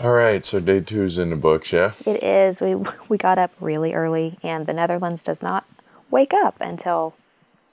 All right, so day two is in the books, yeah? It is. We we got up really early, and the Netherlands does not wake up until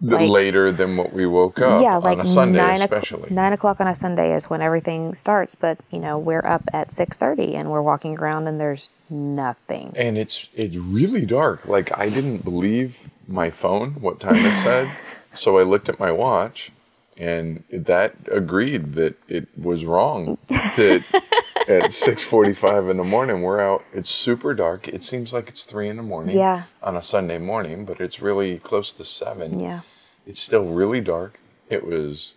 Like- Later than what we woke up yeah, like on a Sunday, nine especially. nine o'clock on a Sunday is when everything starts. But you know, we're up at six thirty, and we're walking around, and there's nothing. And it's it's really dark. Like I didn't believe my phone what time it said, so I looked at my watch, and that agreed that it was wrong. That at six forty-five in the morning we're out. It's super dark. It seems like it's three in the morning. Yeah. On a Sunday morning, but it's really close to seven. Yeah, It's still really dark. It was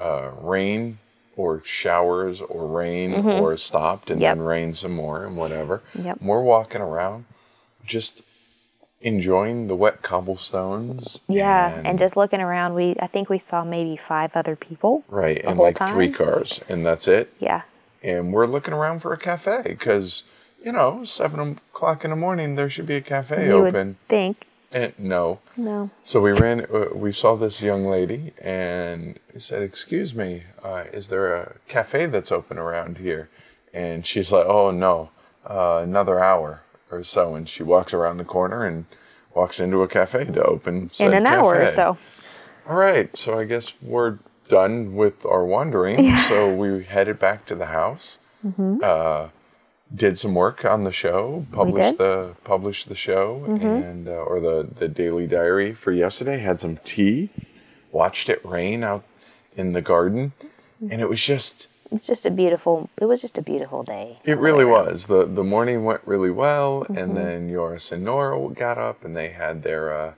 uh, rain or showers or rain or stopped and Mm-hmm. Yep. then rain some more and whatever. Yep. We're walking around, just enjoying the wet cobblestones. yeah, and, just looking around, we I think we saw maybe five other people. right, and like three cars, and that's it. Yeah, And we're looking around for a cafe because you know seven o'clock in the morning there should be a cafe you open. would think. And no, No, So we ran. Uh, we saw this young lady, and we said, "Excuse me, uh, is there a cafe that's open around here?" And she's like, "Oh no, uh, another hour or so." And she walks around the corner and walks into a cafe to open in an hour or so. All right, so I guess we're done with our wandering. So we headed back to the house. Uh, did some work on the show. Published the published the show and uh, or the the daily diary for yesterday. Had some tea. Watched it rain out in the garden, and it was just. It's just a beautiful. It was just a beautiful day. It really was. the The morning went really well, and then Joris and Nora got up, and they had their uh,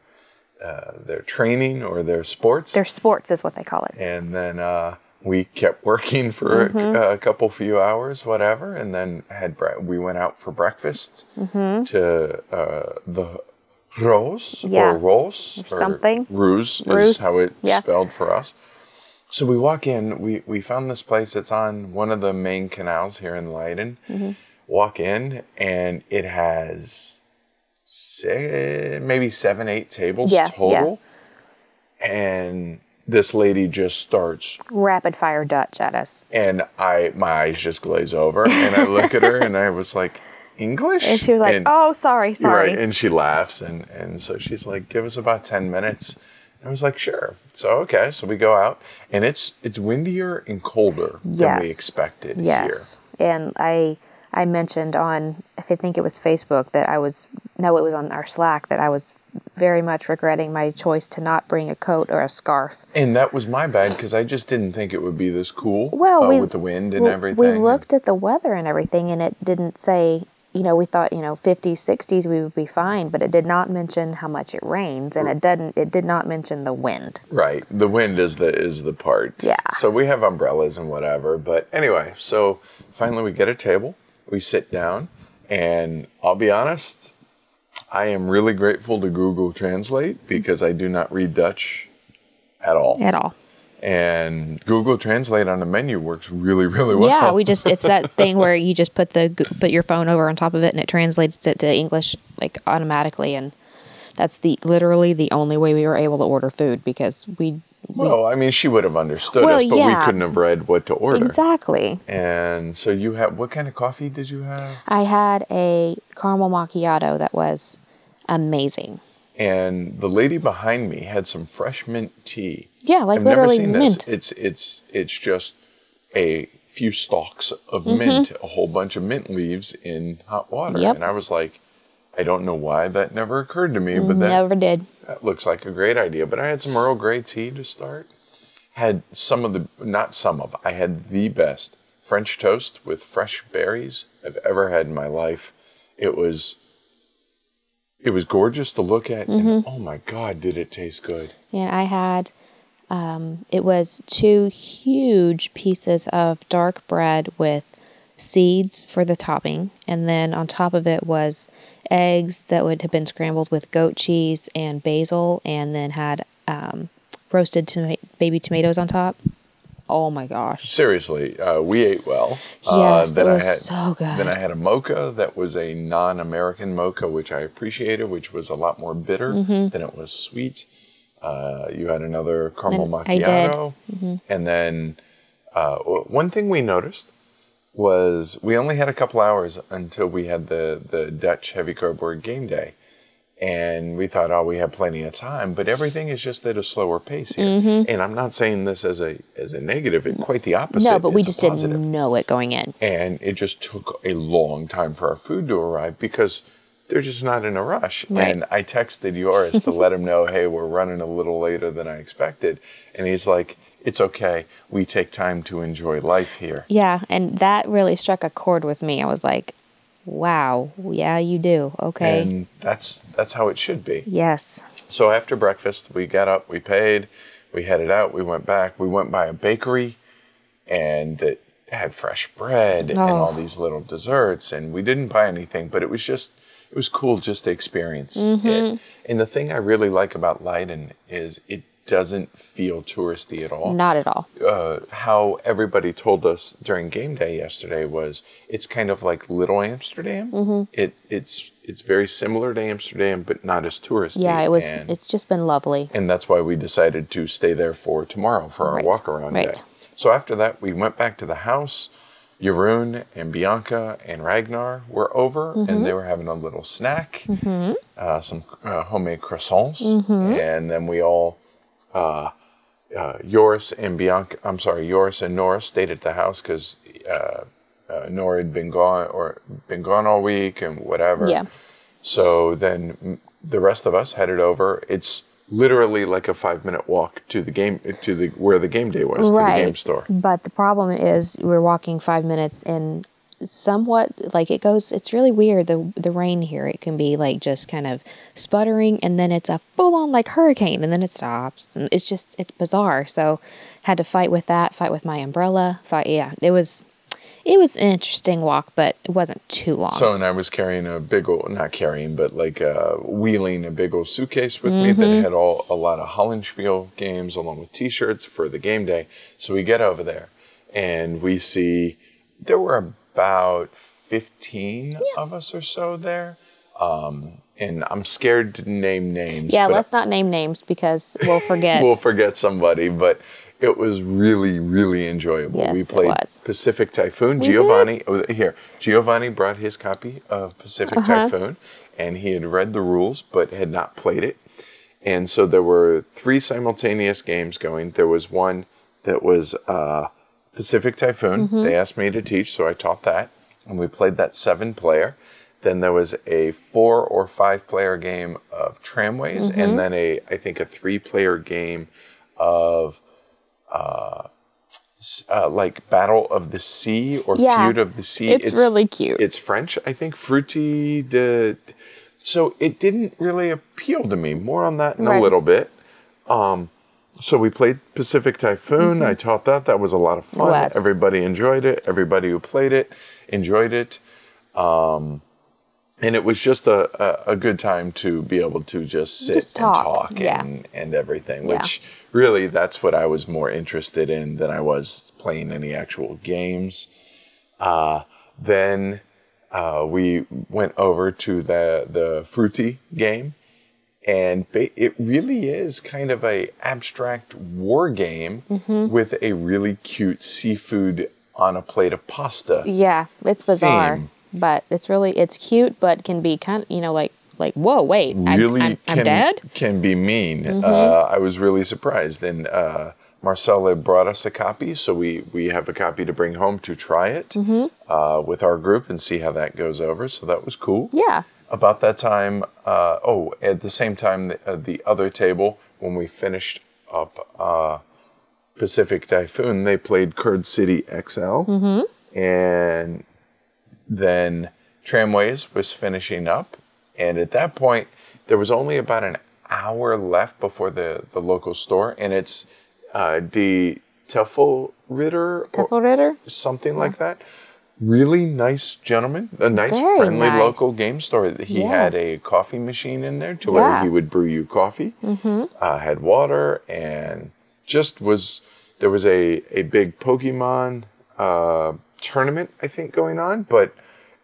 uh, their training or their sports. Their sports is what they call it. and then uh, we kept working for a, a couple few hours, whatever, and then had bre- we went out for breakfast to uh, the Rose Yeah. or Rose or something. Ruse Ruse, is how it's yeah. spelled for us. So we walk in. We we found this place. It's on one of the main canals here in Leiden. Mm-hmm. Walk in, and it has say, maybe seven, eight tables Yeah, yeah. total. And this lady just starts Rapid fire Dutch at us, and I my eyes just glaze over and I look at her and I was like, English? and she was like, And- "Oh, sorry, sorry." Right, and she laughs and and so she's like, give us about ten minutes. And I was like, sure. So okay, so we go out and it's it's windier and colder than we Yes. expected Yes, and I I mentioned on if I think it was Facebook that I was no, it was on our Slack that I was very much regretting my choice to not bring a coat or a scarf. And that was my bad because I just didn't think it would be this cool. Well, uh, we with the wind and well, everything. We looked at the weather and everything, and it didn't say. You know, we thought you know 50s, 60s we would be fine, but it did not mention how much it rains, and it didn't. It did not mention the wind. Right. The wind is the is the part. Yeah. So we have umbrellas and whatever. But anyway, so finally we get a table, we sit down, and I'll be honest, I am really grateful to Google Translate because I do not read Dutch at all. At all. And Google Translate on the menu works really, really well. Yeah, we just it's that thing where you just put the put your phone over on top of it and it translates it to English like automatically and that's the literally the only way we were able to order food because we, we Well, I mean, she would have understood Well, us, but we couldn't have read what to order. exactly. And so you have what kind of coffee did you have? I had a caramel macchiato that was amazing. And the lady behind me had some fresh mint tea. Yeah, like I've literally never seen mint. this. It's it's it's just a few stalks of Mm-hmm. mint, a whole bunch of mint leaves in hot water. Yep. And I was like, I don't know why that never occurred to me, but that, Never did. that looks like a great idea. But I had some Earl Grey tea to start. Had some of the not some of I had the best French toast with fresh berries I've ever had in my life. It was it was gorgeous to look at Mm-hmm. and oh my god, did it taste good. And I had, um, it was two huge pieces of dark bread with seeds for the topping. And then on top of it was eggs that would have been scrambled with goat cheese and basil, and then had um, roasted toma- baby tomatoes on top. Oh my gosh. Seriously, uh, we ate well. Yes, then it I was had, so good. Then I had a mocha that was a non-American mocha, which I appreciated, which was a lot more bitter Mm-hmm. than it was sweet. Uh, you had another caramel And macchiato, Mm-hmm. and then uh, one thing we noticed was we only had a couple hours until we had the the Dutch heavy cardboard game day. And we thought, oh, we have plenty of time, but everything is just at a slower pace here. Mm-hmm. And I'm not saying this as a as a negative; it's quite the opposite. No, but we It's a just didn't know it going in. and it just took a long time for our food to arrive because they're just not in a rush. Right. And I texted Joris to let him know, hey, we're running a little later than I expected. And he's like, it's okay. We take time to enjoy life here. Yeah, and that really struck a chord with me. I was like, wow, yeah, you do. Okay. And that's that's how it should be. yes. So after breakfast, we got up, we paid, we headed out, we went back, we went by a bakery, and it had fresh bread and oh. all Oh. these little desserts, and we didn't buy anything, but it was just it was cool just to experience mm-hmm. it. And the thing I really like about Leiden is it doesn't feel touristy at all Not at all. uh, how everybody told us during game day yesterday was it's kind of like little Amsterdam. Mm-hmm. It it's it's very similar to Amsterdam, but not as touristy. Yeah, it was. and, it's just been lovely. and that's why we decided to stay there for tomorrow for our Right, walk around right. day. So after that, we went back to the house. Jeroen and Bianca and Ragnar were over, Mm-hmm. and they were having a little snack, uh, some uh, homemade croissants, Mm-hmm. and then we all uh, uh, Joris and Bianca, I'm sorry, Joris and Nora stayed at the house because uh, uh, Nora had been gone or been gone all week and whatever. Yeah. So then the rest of us headed over. It's literally like a five minute walk to the game to the where the game day was to the game store. But the problem is we're walking five minutes and somewhat like it goes it's really weird the the rain here. It can be like just kind of sputtering and then it's a full on like hurricane and then it stops and it's just it's bizarre. So had to fight with that fight with my umbrella fight yeah it was it was an interesting walk but it wasn't too long. So and I was carrying a big old not carrying but like uh, wheeling a big old suitcase with me that had all a lot of Hollandspiele games along with T-shirts for the game day. So we get over there and we see there were about fifteen of us or so there. Um, and I'm scared to name names. yeah let's not name names because we'll forget we'll forget somebody, but it was really, really enjoyable. Yes, we it played was. Pacific Typhoon. We. Giovanni, oh, here, Giovanni brought his copy of Pacific Uh-huh. Typhoon, and he had read the rules but had not played it. And so there were three simultaneous games going. There was one that was uh, Pacific Typhoon. Mm-hmm. They asked me to teach, so I taught that, and we played that seven player. Then there was a four or five player game of tramways, Mm-hmm. and then a I think a three player game of uh, uh, like Battle of the Sea or Yeah, Feud of the Sea. it's really cute. It's French, I think. Fruity de. So it didn't really appeal to me. More on that in a little bit. Um, so we played Pacific Typhoon. I taught that. That was a lot of fun. Mm-hmm. was. Everybody enjoyed it. Everybody who played it enjoyed it. Um, and it was just a, a, a good time to be able to just sit Just and talk, talk yeah. and, and everything, Yeah. which really that's what I was more interested in than I was playing any actual games. Uh, then uh, we went over to the the fruity game, and it really is kind of a abstract war game Mm-hmm. with a really cute seafood on a plate of pasta. Yeah, it's bizarre, theme. but it's really it's cute, but can be kind of you know like like whoa wait I'm- really I'm, I'm, dead. can be mean. Mm-hmm. Uh, I was really surprised, and uh, Marcella brought us a copy, so we we have a copy to bring home to try it Mm-hmm. uh, with our group and see how that goes over. So that was cool. Yeah, About that time, uh, oh, at the same time, the, uh, the other table when we finished up uh, Pacific Typhoon, they played Card City XL, and then Tramways was finishing up, and at that point, there was only about an hour left before the, the local store, and it's uh, the Teffelritter or Teffelritter. something like that. Really nice gentleman, a nice, Very friendly nice. local game store. He had a coffee machine in there to Yeah. where he would brew you coffee. Mm-hmm. Uh, had water and just was there was a a big Pokemon uh, tournament I think going on, but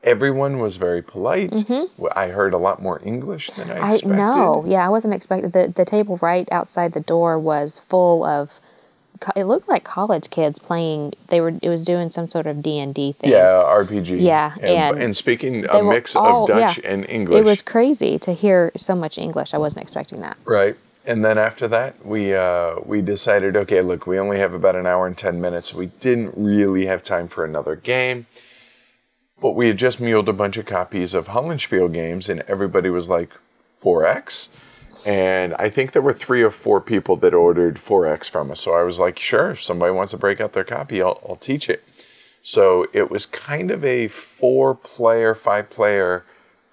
everyone was very polite. Well, I heard a lot more English than I Mm-hmm. I expected. know. Yeah, I wasn't expecting the the table right outside the door was full of it looked like college kids playing. They were. It was doing some sort of D and D thing. Yeah, RPG. Yeah, and, and and speaking a mix all- of Dutch yeah. and English. It was crazy to hear so much English. I wasn't expecting that. Right. And then after that, we uh, we decided, okay, look, we only have about an hour and ten minutes. We didn't really have time for another game, but we had just muled a bunch of copies of Hollandspiele games, and everybody was like, 4X. And I think there were three or four people that ordered 4X from us. So I was like, sure, if somebody wants to break out their copy, I'll, I'll teach it. So it was kind of a four player, five player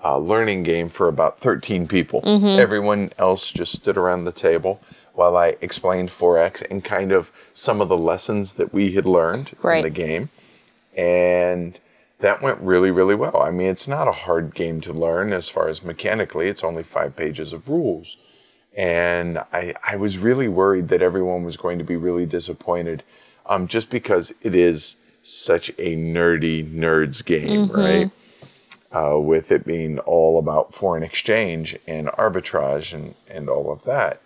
uh, learning game for about 13 people. Everyone else just stood around the table while I explained 4X and kind of some of the lessons that we had learned Right. in the game. And that went really, really well. I mean, it's not a hard game to learn as far as mechanically, it's only five pages of rules. And I, I was really worried that everyone was going to be really disappointed um, just because it is such a nerdy nerds game, right? Uh, with it being all about foreign exchange and arbitrage and, and all of that.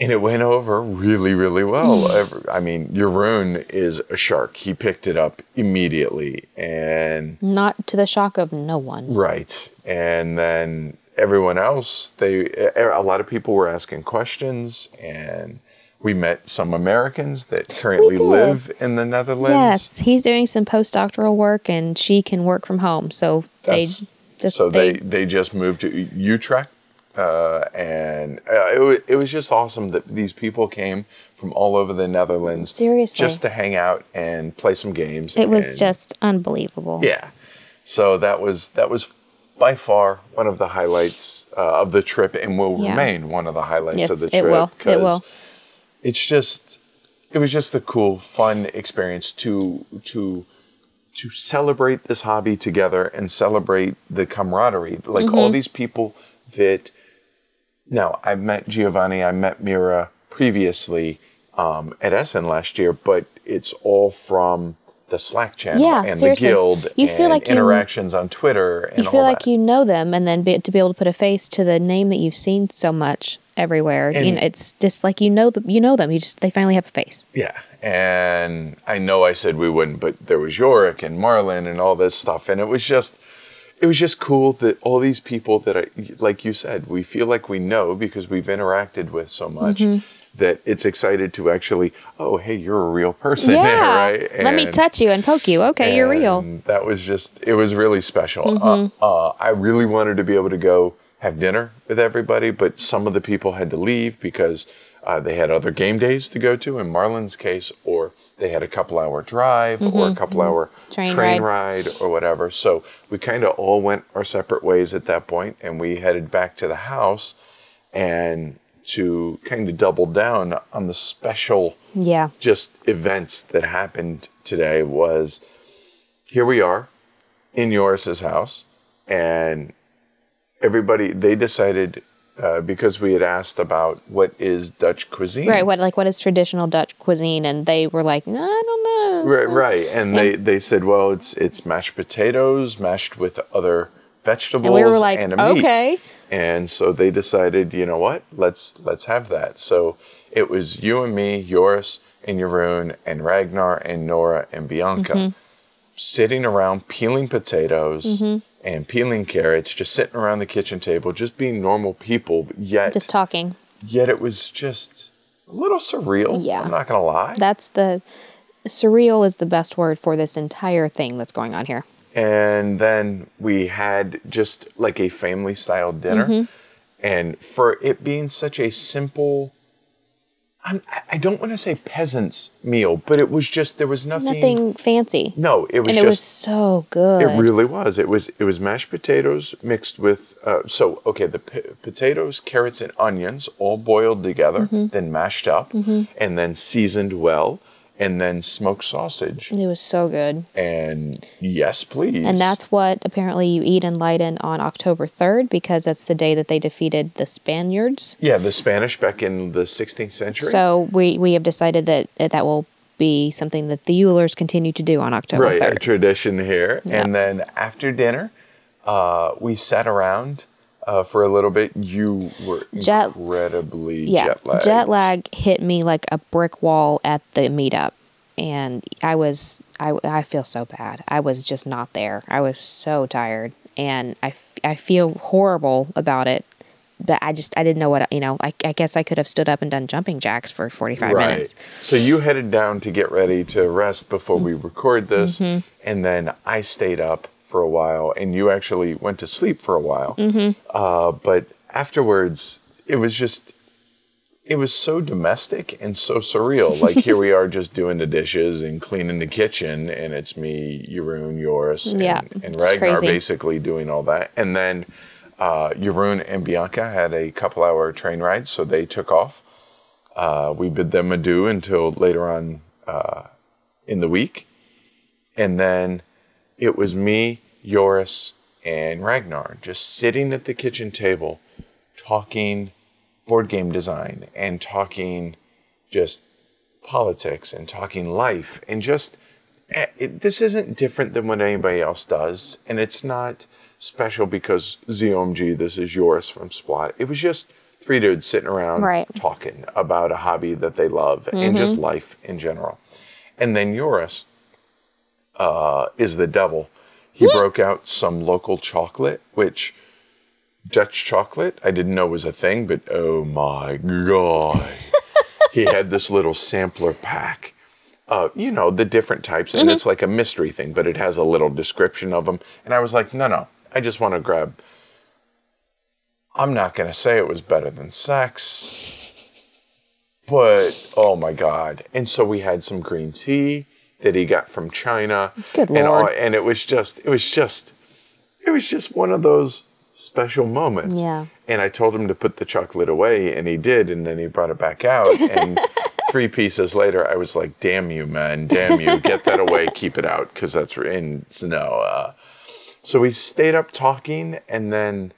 And it went over really, really well. Ever- I mean, Jeroen is a shark. He picked it up immediately. And Not to the shock of no one. Right. And then everyone else, they a lot of people were asking questions and we met some Americans that currently live in the Netherlands. Yes, he's doing some postdoctoral work, and she can work from home. So they just so they, they, they just moved to Utrecht. Uh, and uh, it, wa- it was just awesome that these people came from all over the Netherlands Seriously. just to hang out and play some games. it was just unbelievable. Yeah. So that was that was by far one of the highlights uh, of the trip, and will Yeah. remain one of the highlights Yes, of the it trip. will. It will. It's just, it was just a cool, fun experience to to to celebrate this hobby together and celebrate the camaraderie. Like Mm-hmm. all these people that. Now I've met Giovanni, I met Mira previously um, at Essen last year, but it's all from the Slack channel Yeah, and seriously. the guild You and feel like you- interactions on Twitter and You feel like that. you know them, and then be, to be able to put a face to the name that you've seen so much everywhere. you know, it's just like you know them. You know them. You just they finally have a face. Yeah, and I know I said we wouldn't, but there was Yorick and Marlin and all this stuff, and it was just, it was just cool that all these people that I, like you said, we feel like we know because we've interacted with so much Mm-hmm. That it's excited to actually, oh, hey, you're a real person, yeah. right? Let me touch you and poke you. Okay, you're real. Mm-hmm. That was just, it was really special. Uh, uh, I really wanted to be able to go have dinner with everybody, but some of the people had to leave because uh, they had other game days to go to, in Marlon's case, or they had a couple hour drive or a couple hour Mm-hmm. Train ride. or whatever. So we kind of all went our separate ways at that point, and we headed back to the house and to kind of double down on the special Yeah. just events that happened today was here we are in Joris's house and everybody they decided uh, because we had asked about what is Dutch cuisine Right. What like what is traditional Dutch cuisine? And they were like, I don't know. right, right. and they they said well it's it's mashed potatoes mashed with other vegetables were like, and a meat "Okay." And so they decided you know what let's let's have that so it was you and me Joris and Jeroen and Ragnar and Nora and Bianca Mm-hmm. sitting around peeling potatoes Mm-hmm. and peeling carrots just sitting around the kitchen table just being normal people yet Just talking. yet it was just a little surreal Yeah. I'm not gonna lie That's the surreal is the best word for this entire thing that's going on here. And then we had just like a family style dinner Mm-hmm. and for it being such a simple I'm, I don't want to say peasant's meal but it was just there was nothing, Nothing fancy. no it was and just was so good. it really was it was it was mashed potatoes mixed with uh, so okay the p- potatoes carrots and onions all boiled together Mm-hmm. then mashed up and then seasoned well and then smoked sausage It was so good. and yes please And that's what apparently you eat in Leiden on October 3rd because that's the day that they defeated the Spaniards. Yeah, the Spanish back in the 16th century. So we, we have decided that that will be something that the Uhlers continue to do on October right, a tradition here. Yeah. And then after dinner, uh, we sat around uh, for a little bit. You were Jet- incredibly yeah, jet lagged. jet lag hit me like a brick wall at the meetup, and I was I I feel so bad. I was just not there. I was so tired, and I, f- I feel horrible about it. But I just I didn't know what you know. I, I guess I could have stood up and done jumping jacks for forty five minutes. So you headed down to get ready to rest before we record this, Mm-hmm. and then I stayed up for a while, and you actually went to sleep for a while. Mm-hmm. Uh, but afterwards, it was just. It was so domestic and so surreal. Like here we are just doing the dishes and cleaning the kitchen, and it's me, Jeroen, Joris, and, Yeah, and Ragnar basically doing all that. And then uh, Jeroen and Bianca had a couple hour train ride, so they took off. Uh, we bid them adieu until later on uh, in the week. And then it was me, Joris, and Ragnar just sitting at the kitchen table talking board game design and talking just politics and talking life and just eh, it, this isn't different than what anybody else does. And it's not special because ZOMG this is Joris from Splot. It was just three dudes sitting around Right. talking about a hobby that they love and just life in general. And then Joris uh, is the devil he broke out some local chocolate which Dutch chocolate I didn't know was a thing, but oh my god. he had this little sampler pack. Uh, you know, the different types, and it's like a mystery thing, but it has a little description of them. And I was like, no, no, I just want to grab. I'm not going to say it was better than sex, but oh my god. And so we had some green tea that he got from China. Good and, Lord. and it was just, it was just, it was just one of those special moments. Yeah. And I told him to put the chocolate away, and he did, and then he brought it back out. And three pieces later, I was like, "Damn you, man! Damn you! Get that away! Keep it out, because that's and no." Uh, so we stayed up talking, and then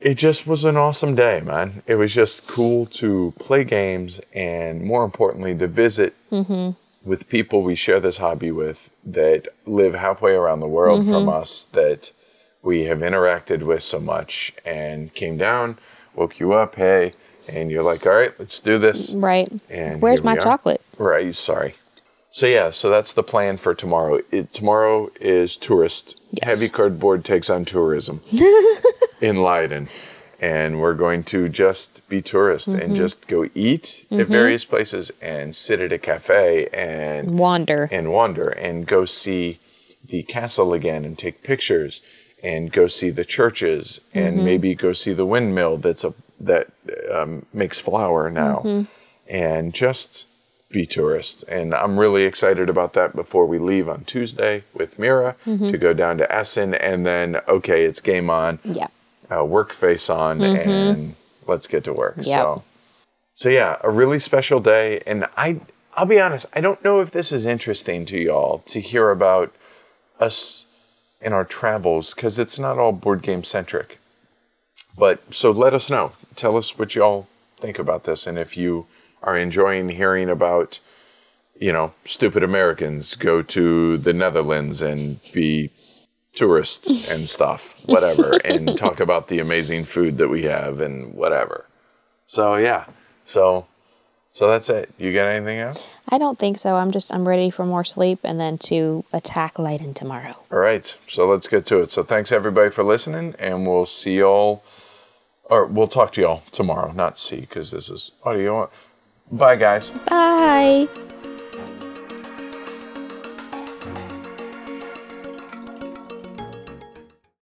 it just was an awesome day, man. It was just cool to play games, and more importantly, to visit with people we share this hobby with that live halfway around the world mm-hmm. from us that we have interacted with so much and came down, woke you up, hey, and you're like, all right, let's do this. Right. And Where's my chocolate? Right, sorry. So yeah, so that's the plan for tomorrow. It, tomorrow is tourist. Yes. Heavy cardboard takes on tourism in Leiden. And we're going to just be tourists Mm-hmm. and just go eat at various places and sit at a cafe and Wander. and wander and go see the castle again and take pictures and go see the churches and maybe go see the windmill that's a that um, makes flour now. And just be tourists. And i'm really excited about that before we leave on tuesday with mira to go down to essen and then okay it's game on. Yeah. Uh, work face on and let's get to work. Yep. So, so yeah, a really special day. And I, I'll be honest, I don't know if this is interesting to y'all to hear about us in our travels because it's not all board game centric. But so let us know. Tell us what y'all think about this, and if you are enjoying hearing about, you know, stupid Americans go to the Netherlands and be tourists and stuff, whatever, and talk about the amazing food that we have and whatever. So yeah, so so that's it. You got anything else? I don't think so. I'm just I'm ready for more sleep and then to attack Leiden tomorrow. All right, so let's get to it. So thanks everybody for listening, and we'll see y'all, or we'll talk to y'all tomorrow. Not see because this is audio. Bye, guys. Bye.